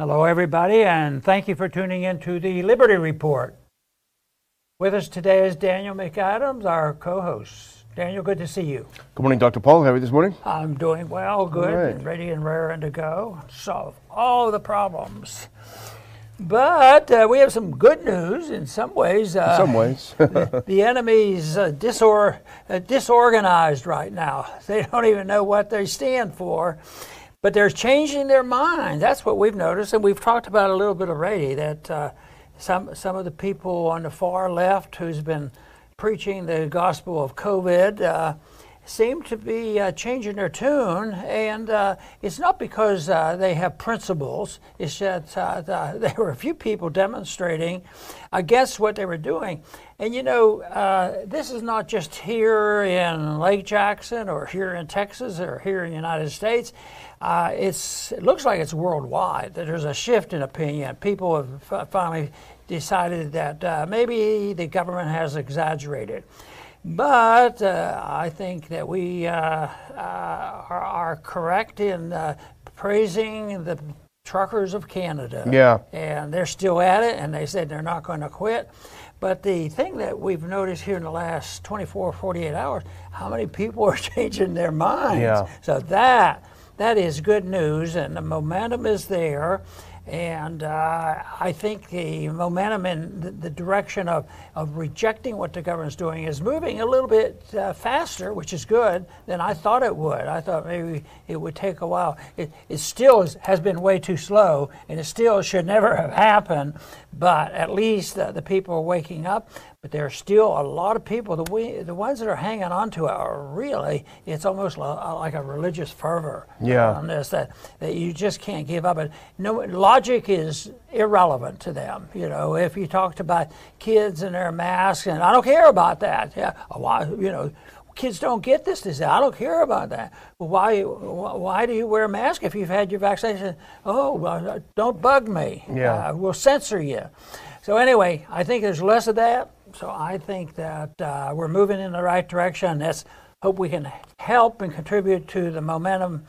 Hello, everybody, and thank you for tuning in to the Liberty Report. With us today is Daniel McAdams, our co host. Daniel, good to see you. Good morning, Dr. Paul. How are you this morning? I'm doing well, good, right. and ready and raring to go. Solve all the problems. But uh, we have some good news in some ways. Uh, In some ways. the, the enemy's uh, disor- uh, disorganized right now. They don't even know what they stand for, but they're changing their mind. That's what we've noticed, and we've talked about a little bit already. That uh, some some of the people on the far left who's been preaching the gospel of COVID. Uh, seem to be uh, changing their tune, and uh, it's not because uh, they have principles. It's that uh, the, there were a few people demonstrating against what they were doing. And you know, uh, this is not just here in Lake Jackson or here in Texas or here in the United States. Uh, it's, it looks like it's worldwide, that there's a shift in opinion. People have f- finally decided that maybe the government has exaggerated. But uh, I think that we uh, uh, are, are, correct in uh, praising the truckers of Canada. Yeah. And they're still at it, and they said they're not going to quit. But the thing that we've noticed here in the last 24, 48 hours, how many people are changing their minds. Yeah. So that that is good news, and the momentum is there. And uh, I think the momentum in the, the, direction of, of rejecting what the government's doing is moving a little bit uh, faster, which is good, than I thought it would. I thought maybe it would take a while. It, it still is, has been way too slow, and it still should never have happened, but at least uh, the people are waking up. But there are still a lot of people, the, we, the ones that are hanging on to it are really, it's almost like a religious fervor yeah. on this, that, that you just can't give up. And no, logic is irrelevant to them. You know, if you talked about kids and their masks, and I don't care about that. Yeah, why, you know, kids don't get this disease. I don't care about that. Well, why, why do you wear a mask if you've had your vaccination? Oh, well, don't bug me. Yeah. Uh, we'll censor you. So anyway, I think there's less of that. So I think that uh, we're moving in the right direction. Let's hope we can help and contribute to the momentum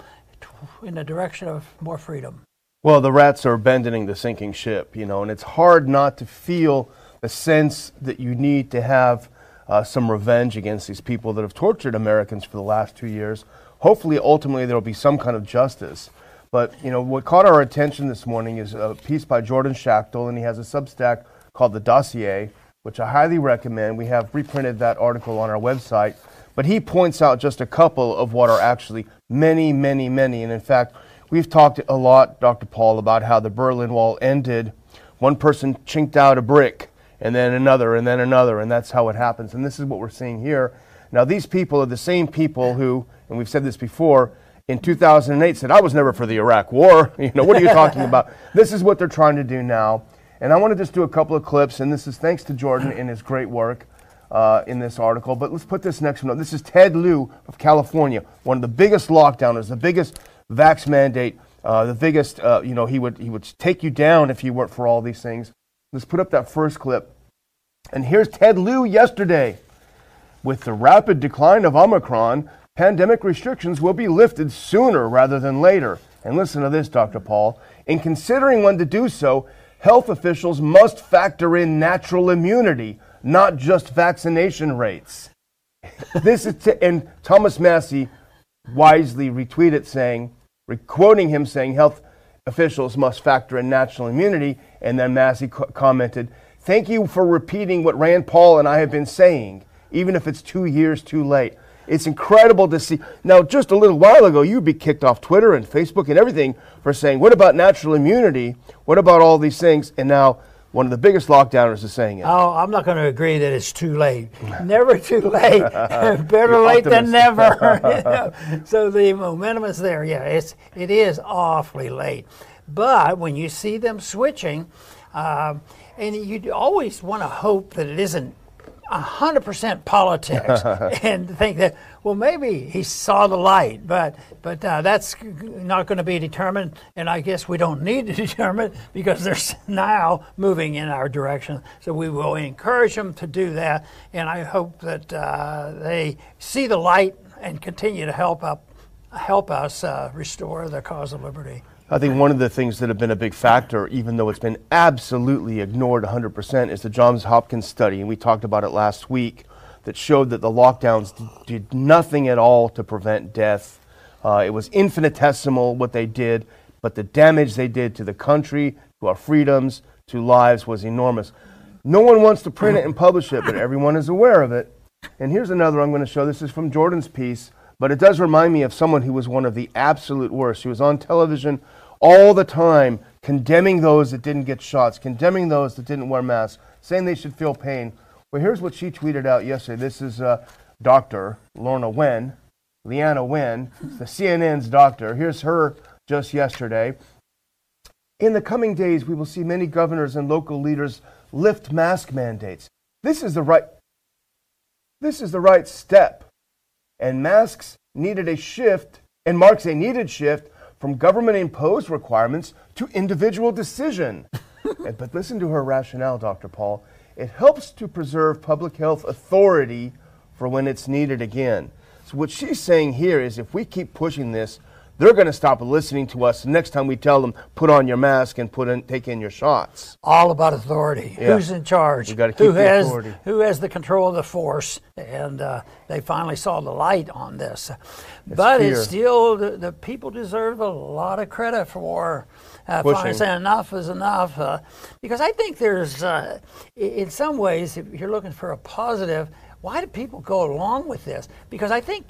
in the direction of more freedom. Well, the rats are abandoning the sinking ship, you know, and it's hard not to feel the sense that you need to have uh, some revenge against these people that have tortured Americans for the last two years. Hopefully, ultimately, there will be some kind of justice. But, you know, what caught our attention this morning is a piece by Jordan Schachtel, and he has a Substack called The Dossier, which I highly recommend. We have reprinted that article on our website. But he points out just a couple of what are actually many, many, many. And in fact, we've talked a lot, Dr. Paul, about how the Berlin Wall ended. One person chinked out a brick, and then another, and then another, and that's how it happens. And this is what we're seeing here. Now, these people are the same people who, and we've said this before, in 2008 said, I was never for the Iraq War. You know, what are you talking about? This is what they're trying to do now. And I want to just do a couple of clips, and this is thanks to Jordan and his great work uh, in this article. But let's put this next one up. This is Ted Lieu of California, one of the biggest lockdowners, the biggest vax mandate, uh, the biggest, uh, you know, he would, he would take you down if you weren't for all these things. Let's put up that first clip. And here's Ted Lieu yesterday. With the rapid decline of Omicron, pandemic restrictions will be lifted sooner rather than later. And listen to this, Dr. Paul. In considering when to do so, health officials must factor in natural immunity, not just vaccination rates. this is and Thomas Massie wisely retweeted saying, quoting him saying, health officials must factor in natural immunity. And then Massie co- commented, Thank you for repeating what Rand Paul and I have been saying, even if it's two years too late. It's incredible to see. Now, just a little while ago, you'd be kicked off Twitter and Facebook and everything for saying, What about natural immunity? What about all these things? And now, one of the biggest lockdowners is saying it. Oh, I'm not going to agree that it's too late. Never too late. Better late than never. So the momentum is there. Yeah, it's it is awfully late. But when you see them switching, uh, and you always want to hope that it isn't 100% politics and think that well maybe he saw the light but but uh, that's not going to be determined and i guess we don't need to determine because they're now moving in our direction. So we will encourage them to do that and i hope that uh, they see the light and continue to help up help us uh, restore the cause of liberty. I think one of the things that have been a big factor, even though it's been absolutely ignored 100%, is the Johns Hopkins study, and we talked about it last week, that showed that the lockdowns did nothing at all to prevent death. Uh, it was infinitesimal what they did, but the damage they did to the country, to our freedoms, to lives was enormous. No one wants to print it and publish it, but everyone is aware of it. And here's another I'm going to show. This is from Jordan's piece, but it does remind me of someone who was one of the absolute worst. He was on television all the time condemning those that didn't get shots, condemning those that didn't wear masks, saying they should feel pain. Well, here's what she tweeted out yesterday. This is uh, Dr. Lorna Wen, Leana Wen, the CNN's doctor. Here's her just yesterday. In the coming days, we will see many governors and local leaders lift mask mandates. This is the right this is the right step. And masks needed a shift and marks a needed shift from government imposed requirements to individual decision. but listen to her rationale, Dr. Paul. It helps to preserve public health authority for when it's needed again. So, what she's saying here is if we keep pushing this, they're going to stop listening to us next time we tell them put on your mask and put in, take in your shots. All about authority. Yeah. Who's in charge? You gotta keep who the has authority. who has the control of the force? And uh, they finally saw the light on this. but it's still the, the people deserve a lot of credit for. Uh, finally saying enough is enough, uh, because I think there's, uh, in some ways, if you're looking for a positive, why do people go along with this? Because I think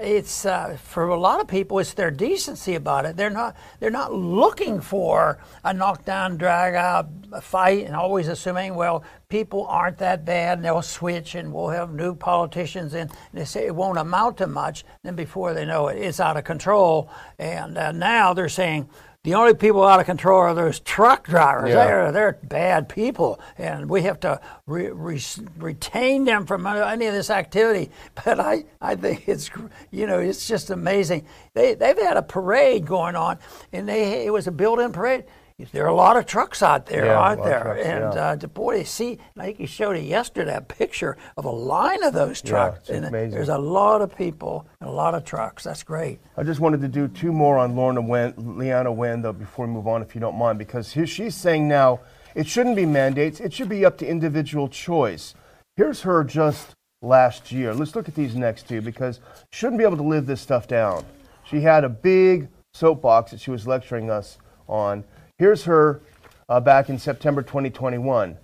it's uh, for a lot of people it's their decency about it. They're not they're not looking for a knockdown drag out fight and always assuming well people aren't that bad and they'll switch and we'll have new politicians and they say it won't amount to much then before they know it it's out of control. And uh, now they're saying the only people out of control are those truck drivers. Yeah. They're they're bad people, and we have to re, re, retain them from any of this activity. But I, I think it's you know it's just amazing. They they've had a parade going on, and they it was a built-in parade. There are a lot of trucks out there, Yeah, aren't there? trucks, and yeah. uh, the boy, see, like you showed it yesterday, that picture of a line of those trucks. and amazing. There's a lot of people and a lot of trucks. That's great. I just wanted to do two more on Lorna Wen, Leana Wen, though, before we move on, if you don't mind, because here she's saying now it shouldn't be mandates, it should be up to individual choice. Here's her just last year. Let's look at these next two, because shouldn't be able to live this stuff down. She had a big soapbox that she was lecturing us on. Here's her uh, back in September 2021.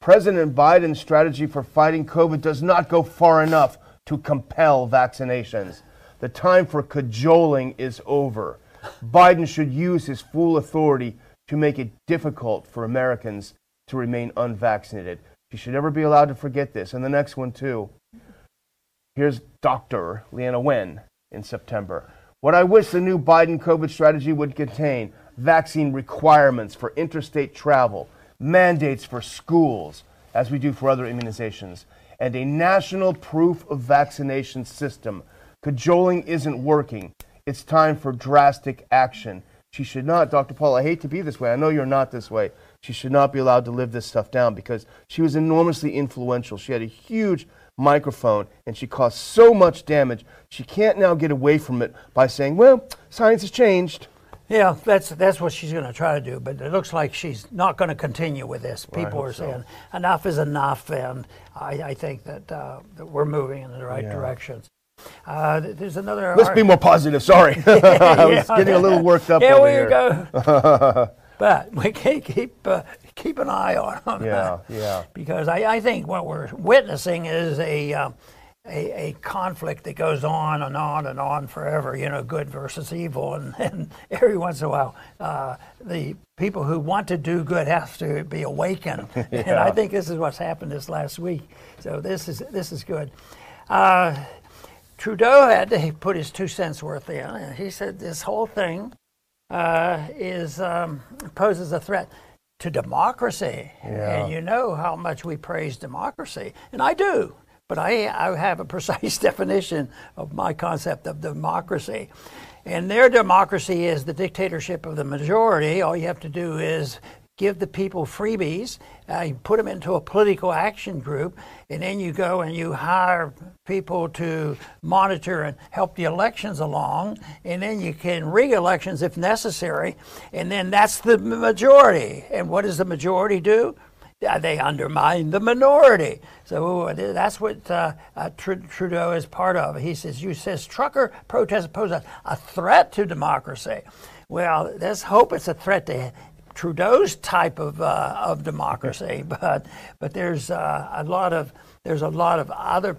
President Biden's strategy for fighting COVID does not go far enough to compel vaccinations. The time for cajoling is over. Biden should use his full authority to make it difficult for Americans to remain unvaccinated. He should never be allowed to forget this. And the next one, too. Here's Dr. Leana Wen in September. What I wish the new Biden COVID strategy would contain vaccine requirements for interstate travel, mandates for schools, as we do for other immunizations, and a national proof of vaccination system. Cajoling isn't working. It's time for drastic action. She should not, Dr. Paul, I hate to be this way. I know you're not this way. She should not be allowed to live this stuff down because she was enormously influential. She had a huge microphone and she caused so much damage. She can't now get away from it by saying, well, science has changed. Yeah, that's that's what she's going to try to do. But it looks like she's not going to continue with this. People hope are so. saying enough is enough, and I, I think that, uh, that we're moving in the right Yeah. directions. Uh, there's another. Let's be more positive. Sorry. I was Yeah. getting a little worked up Here we here. go. but we can keep uh, keep an eye on them. Yeah, yeah. because I, I think what we're witnessing is a, uh, a a conflict that goes on and on and on forever. You know, good versus evil, and, and every once in a while, uh, the people who want to do good have to be awakened. And I think this is what's happened this last week. So this is this is good. Uh, Trudeau had to put his two cents worth in. and He said this whole thing uh, is um, poses a threat to democracy. Yeah. And you know how much we praise democracy, and I do. But I, I have a precise definition of my concept of democracy. And their democracy is the dictatorship of the majority. All you have to do is give the people freebies, uh, you put them into a political action group, and then you go and you hire people to monitor and help the elections along, and then you can rig elections if necessary, and then that's the majority. And what does the majority do? They undermine the minority. So that's what uh, uh, Trudeau is part of. He says, "You says trucker protests pose a, a threat to democracy." Well, let's hope it's a threat to Trudeau's type of uh, of democracy, but but there's uh, a lot of there's a lot of other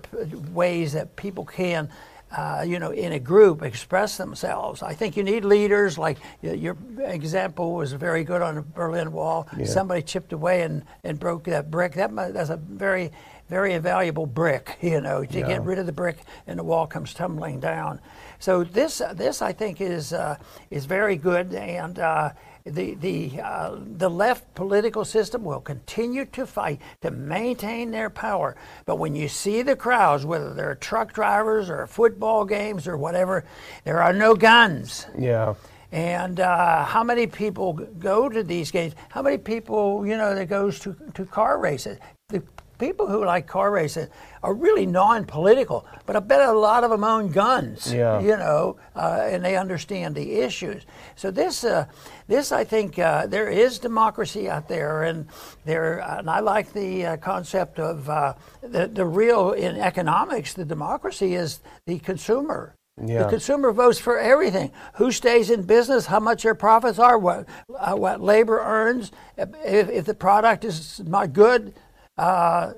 ways that people can. Uh, you know, in a group, express themselves. I think you need leaders. Like your example was very good on the Berlin Wall. Yeah. Somebody chipped away and, and broke that brick. That that's a very very invaluable brick. You know, to yeah. get rid of the brick and the wall comes tumbling down. So this this I think is uh, is very good and uh, the, the, uh, the left political system will continue to fight to maintain their power. But when you see the crowds, whether they're truck drivers or football games or whatever, there are no guns. Yeah. And uh, how many people go to these games? How many people, you know, that goes to, to car races? The people who like car racing are really non-political, but I bet a lot of them own guns. Yeah. You know, uh, and they understand the issues. So this, uh, this I think uh, there is democracy out there, and there, and I like the uh, concept of uh, the the real in economics. The democracy is the consumer. Yeah. The consumer votes for everything. Who stays in business, how much their profits are, what, uh, what labor earns. If, if the product is not good, uh,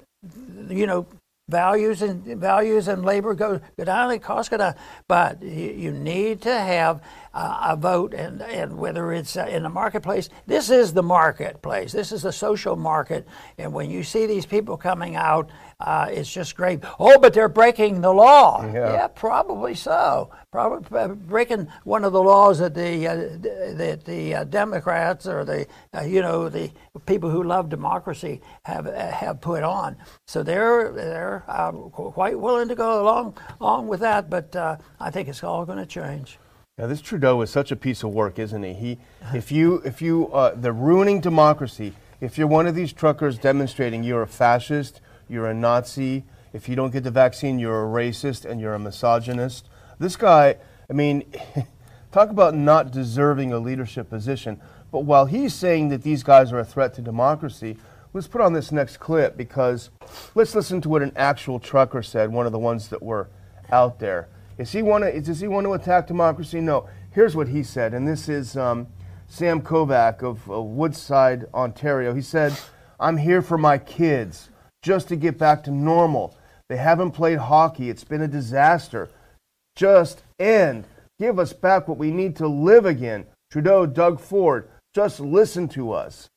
you know, values and values and labor go, go down, the costs go down. But you, you need to have uh, a vote, and, and whether it's uh, in the marketplace, this is the marketplace. This is the social market. And when you see these people coming out, uh, it's just great. Oh, but they're breaking the law. Yeah, yeah probably so. Probably uh, breaking one of the laws that the uh, that the uh, Democrats or the you know the people who love democracy have have put on. So they're they're quite willing to go along along with that. But I think it's all going to change. Now, this Trudeau is such a piece of work, isn't he? He, if you, if you, uh, they're ruining democracy. If you're one of these truckers demonstrating you're a fascist, you're a Nazi, if you don't get the vaccine, you're a racist and you're a misogynist. This guy, I mean, talk about not deserving a leadership position. But while he's saying that these guys are a threat to democracy, let's put on this next clip because let's listen to what an actual trucker said, one of the ones that were out there. Is he want to? Does he want to attack democracy? No. Here's what he said, and this is um, Sam Kovac of uh, Woodside, Ontario. He said, "I'm here for my kids, just to get back to normal. They haven't played hockey. It's been a disaster. Just end. Give us back what we need to live again." Trudeau, Doug Ford, just listen to us.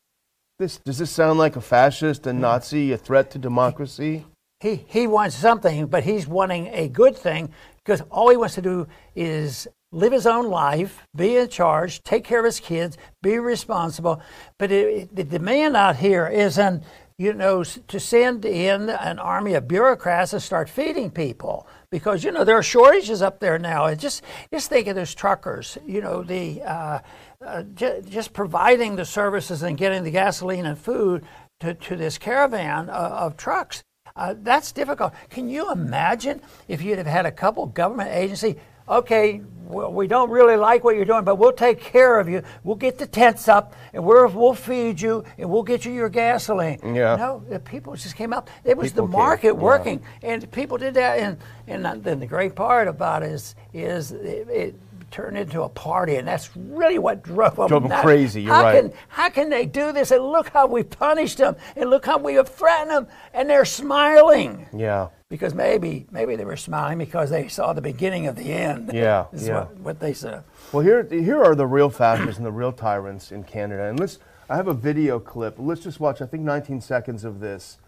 This, does this sound like a fascist, a Nazi, a threat to democracy? He, he wants something, but he's wanting a good thing because all he wants to do is live his own life, be in charge, take care of his kids, be responsible. But it, the demand out here isn't, you know, to send in an army of bureaucrats and start feeding people because you know there are shortages up there now. And just just think of those truckers, you know, the uh, uh, j- just providing the services and getting the gasoline and food to, to this caravan of, of trucks. Uh, that's difficult. Can you imagine if you'd have had a couple government agency? Okay, well, we don't really like what you're doing, but we'll take care of you. We'll get the tents up, and we will feed you, and we'll get you your gasoline. Yeah. No, the people just came up. It was people the market working, yeah. and people did that. And and then the great part about it is is it, it turned into a party, and that's really what drove them, drove them crazy. You're how right. Can, how can they do this? And look how we punished them, and look how we have threatened them, and they're smiling. Yeah. Because maybe maybe they were smiling because they saw the beginning of the end. Yeah. is yeah. What, what they said. Well, here here are the real fascists and the real tyrants in Canada, and let's. I have a video clip. Let's just watch. I think 19 seconds of this.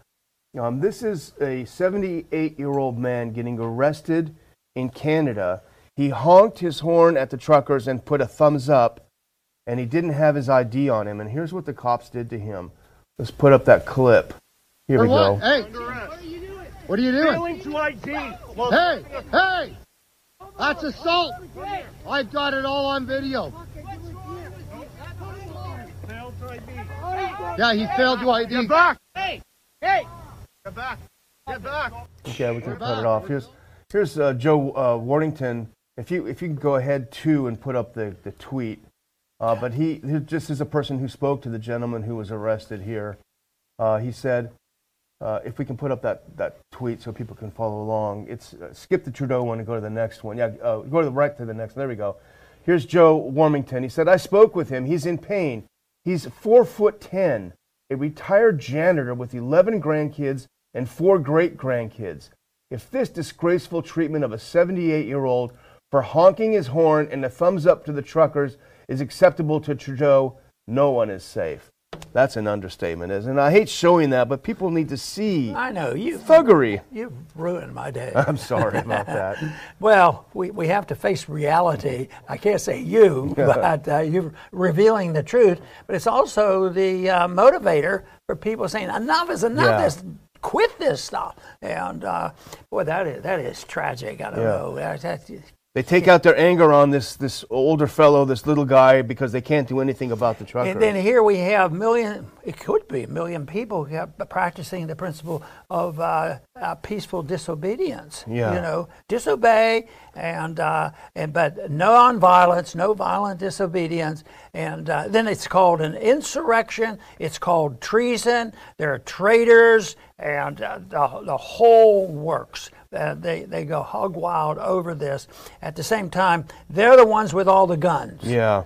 Um, this is a 78 year old man getting arrested in Canada he honked his horn at the truckers and put a thumbs up, and he didn't have his ID on him. And here's what the cops did to him. Let's put up that clip. Here we go. Hey, what are you doing? What are you doing? Failing to ID. Hey, hey! That's assault. I've got it all on video. Failed to ID. Yeah, he failed you. He, Get back! Hey! Hey! Get back! Get back! Okay, we can cut it off. Here's here's uh, Joe uh, Warmington. If you if you can go ahead too and put up the, the tweet. Uh, but he, he just is a person who spoke to the gentleman who was arrested here. Uh, he said, uh, if we can put up that, that tweet so people can follow along. It's uh, skip the Trudeau one and go to the next one. Yeah, uh, go to the right to the next. There we go. Here's Joe Warmington. He said, I spoke with him. He's in pain. He's four foot ten, a retired janitor with 11 grandkids and four great grandkids. If this disgraceful treatment of a 78 year old for honking his horn and a thumbs up to the truckers is acceptable to Trudeau, no one is safe. That's an understatement, isn't it? I hate showing that, but people need to see I know you. thuggery. You've ruined my day. I'm sorry about that. Well, we, we have to face reality. I can't say you, but uh, you're revealing the truth. But it's also the uh, motivator for people saying enough is enough. Yeah. This, quit this stuff. And uh, boy, that is that is tragic. I don't Yeah. know. That's, that's, They take out their anger on this, this older fellow, this little guy, because they can't do anything about the trucker. And then here we have million, it could be a million people practicing the principle of uh, uh, peaceful disobedience. Yeah. You know, disobey and, uh, and but no nonviolence, no violent disobedience. And uh, then it's called an insurrection. It's called treason. There are traitors and uh, the, the whole works. Uh, they, they go hog wild over this. At the same time, they're the ones with all the guns. yeah.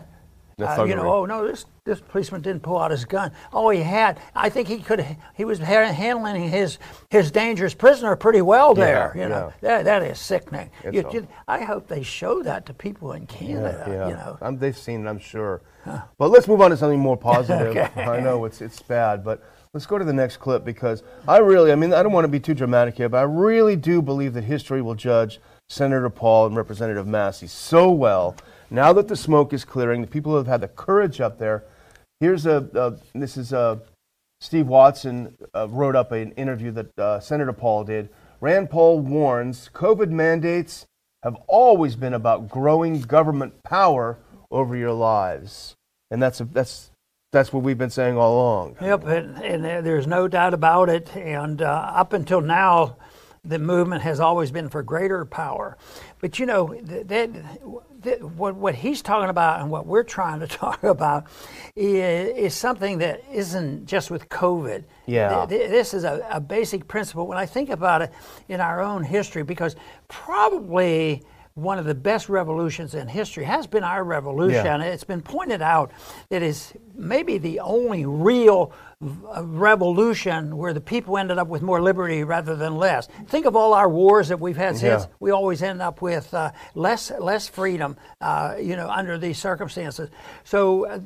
Uh, you know, oh no, this this policeman didn't pull out his gun. Oh, he had. I think he could. He was ha- handling his his dangerous prisoner pretty well there. Yeah, you know, that that is sickening. You- you- I hope they show that to people in Canada. yeah, You know, I'm, they've seen it, I'm sure. But let's move on to something more positive. Okay. I know it's it's bad, but let's go to the next clip because I really, I mean, I don't want to be too dramatic here, but I really do believe that history will judge Senator Paul and Representative Massie so well. Now that the smoke is clearing, the people who have had the courage up there. Here's a, uh, this is a, Steve Watson uh, wrote up an interview that uh, Senator Paul did. Rand Paul warns COVID mandates have always been about growing government power over your lives, and that's a, that's that's what we've been saying all along. Yep, and, and there's no doubt about it. And uh, up until now, the movement has always been for greater power. But you know, that, that, what, what he's talking about and what we're trying to talk about is, is something that isn't just with COVID. Yeah. Th- th- This is a, a basic principle when I think about it in our own history, because probably one of the best revolutions in history has been our revolution. Yeah. It's been pointed out that is maybe the only real revolution where the people ended up with more liberty rather than less. Think of all our wars that we've had since. Yeah. We always end up with uh, less less freedom, uh, you know, under these circumstances. So, uh,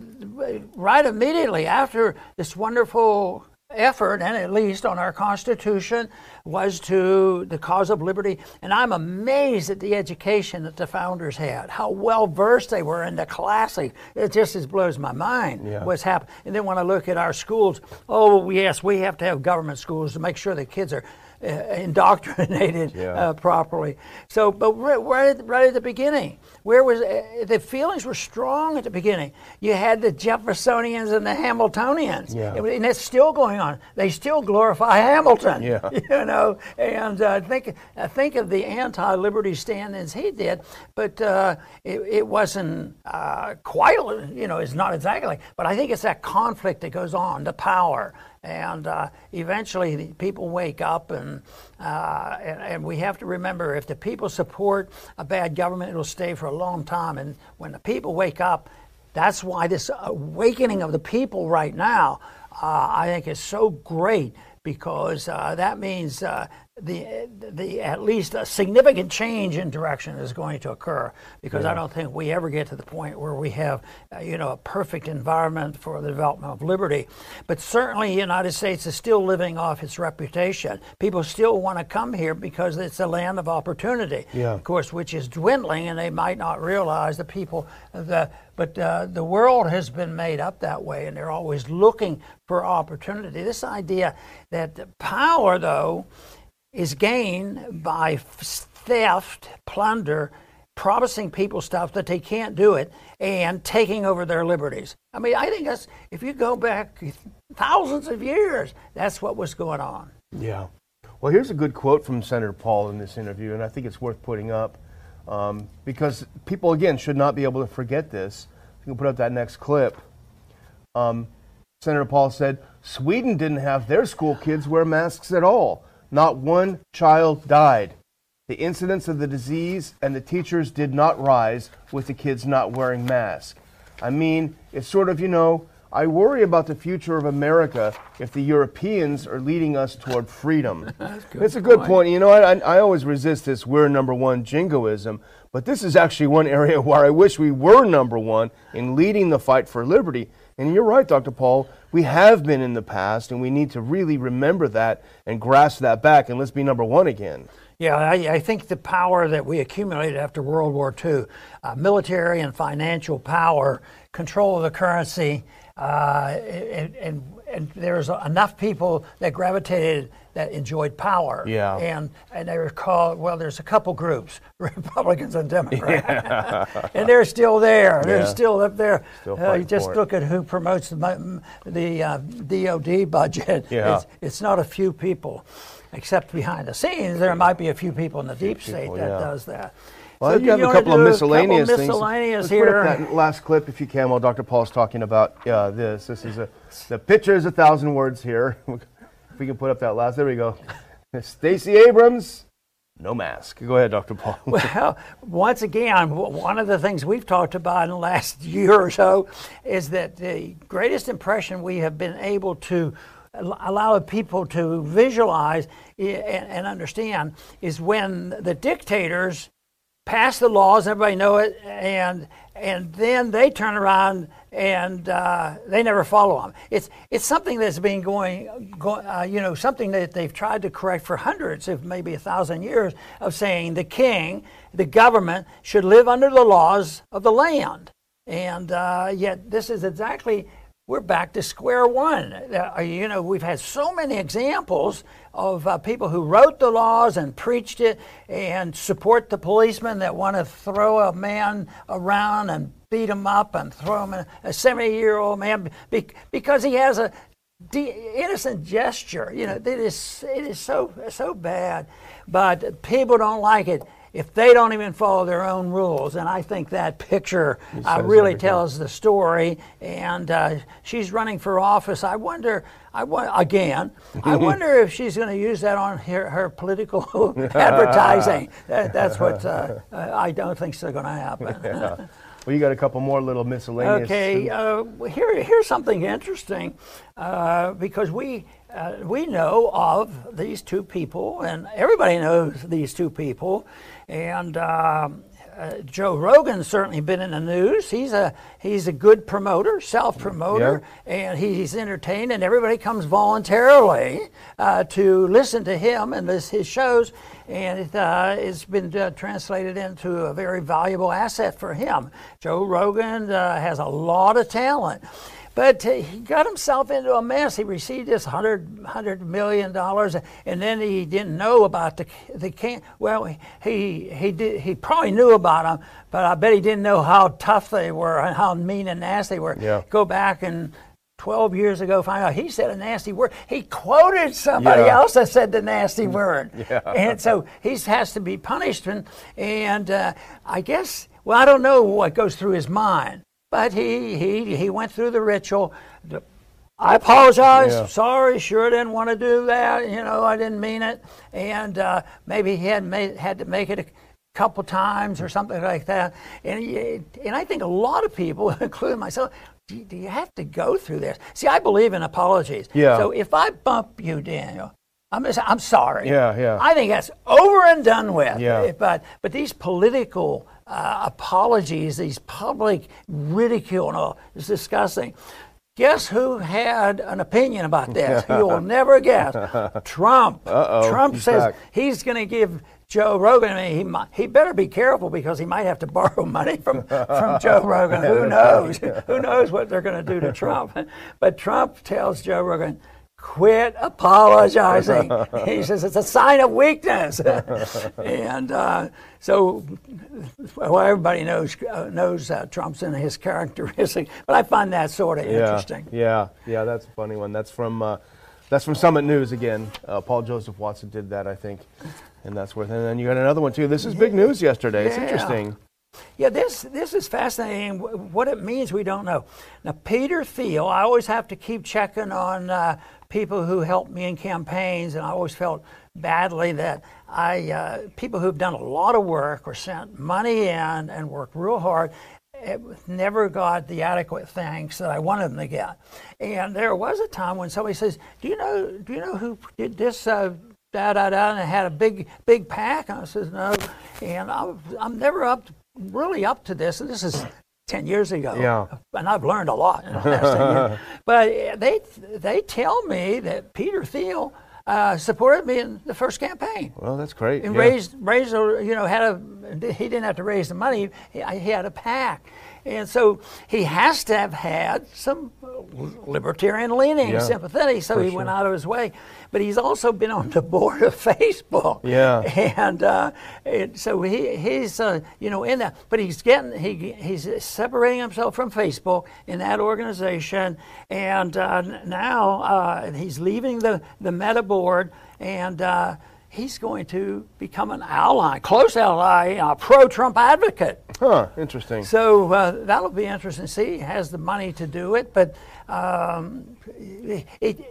right immediately after this wonderful effort, and at least on our Constitution, was to the cause of liberty. And I'm amazed at the education that the founders had, how well versed they were in the classic. It just blows my mind Yeah. what's happened. And then when I look at our schools, oh, yes, we have to have government schools to make sure the kids are indoctrinated Yeah. uh, properly. So, but right, right, at, right at the beginning, where was uh, the feelings were strong at the beginning. You had the Jeffersonians and the Hamiltonians, Yeah. and it's still going on. They still glorify Hamilton, Yeah. you know. And uh, think uh, think of the anti-liberty stand-ins he did, but uh, it, it wasn't uh, quite, you know, it's not exactly. But I think it's that conflict that goes on, the power and uh, eventually the people wake up and, uh, and and we have to remember if the people support a bad government it'll stay for a long time. And when the people wake up that's why this awakening of the people right now uh, I think is so great because uh, that means uh, the, the at least a significant change in direction is going to occur because I don't think we ever get to the point where we have uh, you know a perfect environment for the development of liberty. But certainly the United States is still living off its reputation. People still want to come here because it's a land of opportunity. Yeah. of course which is dwindling and they might not realize the people the but uh, the world has been made up that way and they're always looking for opportunity. This idea that power though is gained by theft, plunder, promising people stuff that they can't do it, and taking over their liberties. I mean, I think that's if you go back thousands of years. That's what was going on. Yeah. Well, here's a good quote from Senator Paul in this interview, and I think it's worth putting up um, because people, again, should not be able to forget this. You can put up that next clip. Um, Senator Paul said Sweden didn't have their school kids wear masks at all. Not one child died. The incidence of the disease and the teachers did not rise with the kids not wearing masks. I mean, it's sort of, you know, I worry about the future of America if the Europeans are leading us toward freedom. That's a good point. point. You know, I, I always resist this we're number one jingoism, but this is actually one area where I wish we were number one in leading the fight for liberty. And you're right, Dr. Paul. We have been in the past, and we need to really remember that and grasp that back, and let's be number one again. Yeah, I, I, think the power that we accumulated after World War II, uh, military and financial power, control of the currency, uh, and, and, and there's enough people that gravitated that enjoyed power. Yeah. And and they were called well. There's a couple groups, Republicans and Democrats, yeah. and they're still there. They're yeah. still up there. Still uh, you just look at who promotes the the uh, DoD budget. Yeah. It's, it's, not a few people, except behind the scenes. There might be a few people in the deep people, state that yeah. does that. Well, so you have a couple of miscellaneous, couple miscellaneous things. here. that last clip, if you can, while Dr. Paul's talking about uh, this. This is a the picture is a thousand words here. if we can put up that last, there we go. Stacey Abrams, no mask. Go ahead, Dr. Paul. well, once again, one of the things we've talked about in the last year or so is that the greatest impression we have been able to allow people to visualize and understand is when the dictators pass the laws, everybody know it, and and then they turn around and uh, they never follow them. It's it's something that's been going, go, uh, you know, something that they've tried to correct for hundreds, if maybe a thousand years, of saying the king, the government should live under the laws of the land, and uh, yet this is exactly we're back to square one. Uh, you know, we've had so many examples of uh, people who wrote the laws and preached it and support the policemen that want to throw a man around and beat him up and throw him in a 70 year old man because he has a innocent gesture. You know, it is, it is so, so bad, but people don't like it if they don't even follow their own rules. And I think that picture uh, really tells the story. And uh, she's running for office. I wonder. I again. I wonder if she's going to use that on her, her political advertising. That, that's what uh, I don't think is going to happen. Yeah. Well, you got a couple more little miscellaneous. Okay, uh, here, here's something interesting uh, because we uh, we know of these two people, and everybody knows these two people, and. Um, uh, Joe Rogan's certainly been in the news. He's a he's a good promoter, self promoter, yeah. and he's entertained, and everybody comes voluntarily uh, to listen to him and this, his shows and it, uh, it's been uh, translated into a very valuable asset for him. Joe Rogan uh, has a lot of talent. But he got himself into a mess. He received this hundred hundred million dollars, and then he didn't know about the the can. Well, he he did. He probably knew about them, but I bet he didn't know how tough they were and how mean and nasty they were. Yeah. Go back and 12 years ago find out he said a nasty word. He quoted somebody yeah. else that said the nasty word. Yeah. And so he has to be punished. And, and uh, I guess, well, I don't know what goes through his mind, but he, he, he went through the ritual. I apologize. Yeah. Sorry, sure didn't want to do that. You know, I didn't mean it. And uh, maybe he had made, had to make it a couple times or something like that. And, and I think a lot of people, including myself, do, do you have to go through this? See, I believe in apologies. Yeah. So if I bump you, Daniel, I'm, just, I'm sorry. Yeah, yeah. I think that's over and done with. Yeah. But, but these political uh, apologies, these public ridicule, and all, is disgusting. Guess who had an opinion about this? You'll never guess. Trump. Uh-oh, Trump he's says back. he's going to give Joe Rogan. I mean, he might, he better be careful because he might have to borrow money from, from Joe Rogan. Who knows? Who knows what they're going to do to Trump? But Trump tells Joe Rogan, quit apologizing. he says it's a sign of weakness. and uh, so, well, everybody knows uh, knows uh, Trump's and his characteristic, but I find that sort of Yeah, interesting. yeah, yeah. That's a funny one. That's from uh, that's from Summit News again. Uh, Paul Joseph Watson did that, I think, and that's worth. And then you got another one too. This is big news yesterday. It's Yeah. interesting. Yeah, this this is fascinating. What it means, we don't know. Now, Peter Thiel, I always have to keep checking on uh, people who helped me in campaigns, and I always felt badly that I uh, people who've done a lot of work or sent money in and worked real hard. Never got the adequate thanks that I wanted them to get. And there was a time when somebody says, "Do you know? Do you know who did this?" Uh, da da da, and it had a big big PAC. And I says no, and I'm, I'm never up really up to this, and this is ten years ago. Yeah. and I've learned a lot in the last 10 years. But uh, they they tell me that Peter Thiel uh, supported me in the first campaign. Well, that's great. And yeah. raised, raised, a, you know, had a. He didn't have to raise the money. He, he had a PAC, and so he has to have had some libertarian leaning, Yeah, sympathetic. So he sure. went out of his way. But he's also been on the board of Facebook. Yeah. And uh, it, so he, he's, uh, you know, in that. But he's getting, he, he's separating himself from Facebook in that organization. And uh, now uh, he's leaving the, the Meta board. And uh, he's going to become an ally, close ally, a pro-Trump advocate. Huh. Interesting. So uh, that'll be interesting to see. He has the money to do it, but um, it,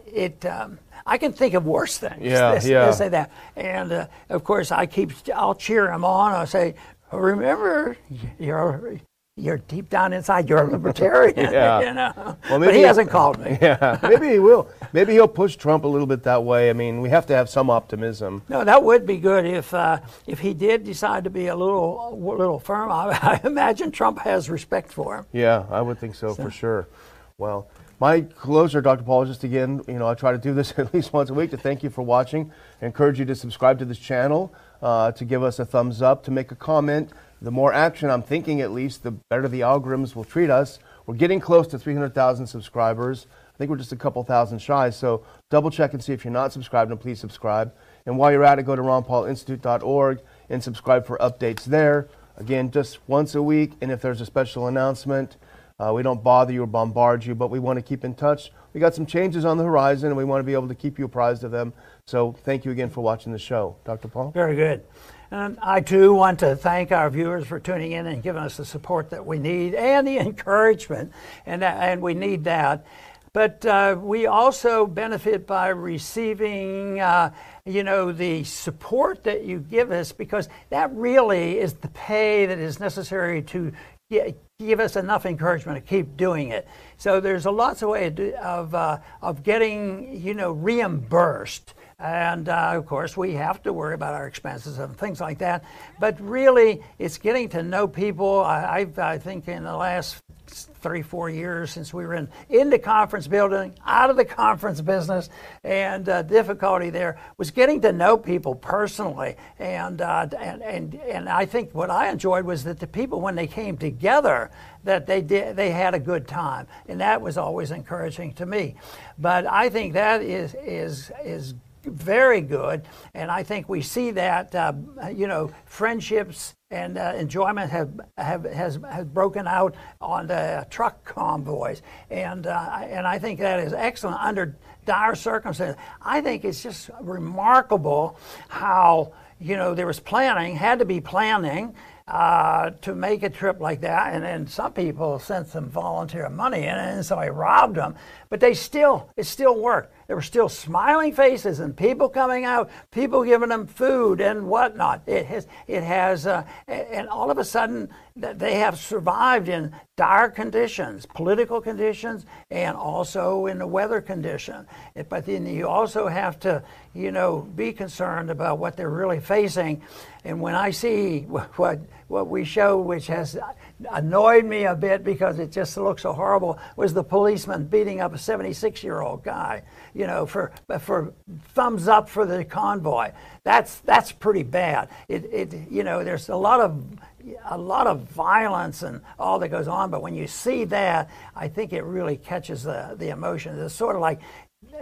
it um, I can think of worse things. Yeah, Let's- yeah. let's say that. And uh, of course, I keep, I'll cheer him on. I'll say, remember, you're, you're deep down inside, you're a libertarian. Yeah. you know? Well, but maybe he he'll- hasn't called me. Yeah, maybe he will. Maybe he'll push Trump a little bit that way. I mean, we have to have some optimism. No, that would be good if uh, if he did decide to be a little a little firm. I, I imagine Trump has respect for him. Yeah, I would think so, for sure. Well, my closer, Dr. Paul, just again, you know, I try to do this at least once a week to thank you for watching. I encourage you to subscribe to this channel, uh, to give us a thumbs up, to make a comment. The more action, I'm thinking at least, the better the algorithms will treat us. We're getting close to 300,000 subscribers. I think we're just a couple thousand shy. So double check and see if you're not subscribed, and please subscribe. And while you're at it, go to ronpaulinstitute.org and subscribe for updates there. Again, just once a week, and if there's a special announcement, uh, we don't bother you or bombard you, but we want to keep in touch. We got some changes on the horizon, and we want to be able to keep you apprised of them. So thank you again for watching the show, Dr. Paul. Very good. And I too want to thank our viewers for tuning in and giving us the support that we need and the encouragement, and and we need that. But uh, we also benefit by receiving, uh, you know, the support that you give us because that really is the pay that is necessary to gi- give us enough encouragement to keep doing it. So there's a lots of way of, of, uh, of getting, you know, reimbursed. And uh, of course, we have to worry about our expenses and things like that. But really, it's getting to know people. I, I've, I think in the last three, four years since we were in, in the conference building, out of the conference business, and uh, difficulty there was getting to know people personally. And, uh, and, and, and I think what I enjoyed was that the people, when they came together, that they did, they had a good time. And that was always encouraging to me. But I think that is, is, is very good, and I think we see that uh, you know friendships and uh, enjoyment have, have has has broken out on the truck convoys, and uh, and I think that is excellent under dire circumstances. I think it's just remarkable how you know there was planning, had to be planning. Uh, to make a trip like that, and then some people sent some volunteer money in, and somebody robbed them, but they still, it still worked. There were still smiling faces and people coming out, people giving them food and whatnot. It has, it has, uh, and all of a sudden they have survived in dire conditions, political conditions, and also in the weather condition. But then you also have to, you know, be concerned about what they're really facing. And when I see what what we show, which has annoyed me a bit because it just looked so horrible, was the policeman beating up a 76 year old guy, you know, for for thumbs up for the convoy. That's that's pretty bad. It it you know, there's a lot of a lot of violence and all that goes on, but when you see that, I think it really catches the the emotion. It's sort of like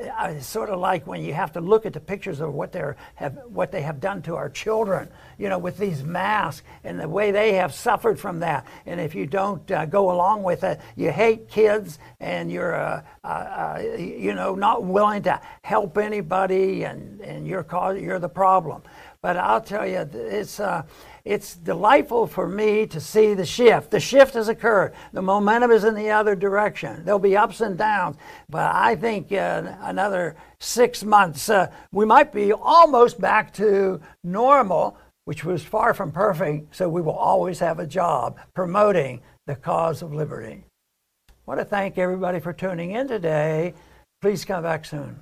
I sort of like when you have to look at the pictures of what they're have what they have done to our children, you know, with these masks and the way they have suffered from that. And if you don't uh, go along with it, you hate kids and you're, uh, uh, uh you know, not willing to help anybody, and and you're cause, you're the problem. But I'll tell you, it's uh, it's delightful for me to see the shift. The shift has occurred. The momentum is in the other direction. There'll be ups and downs, but I think uh, another six months, uh, we might be almost back to normal, which was far from perfect. So we will always have a job promoting the cause of liberty. I want to thank everybody for tuning in today. Please come back soon.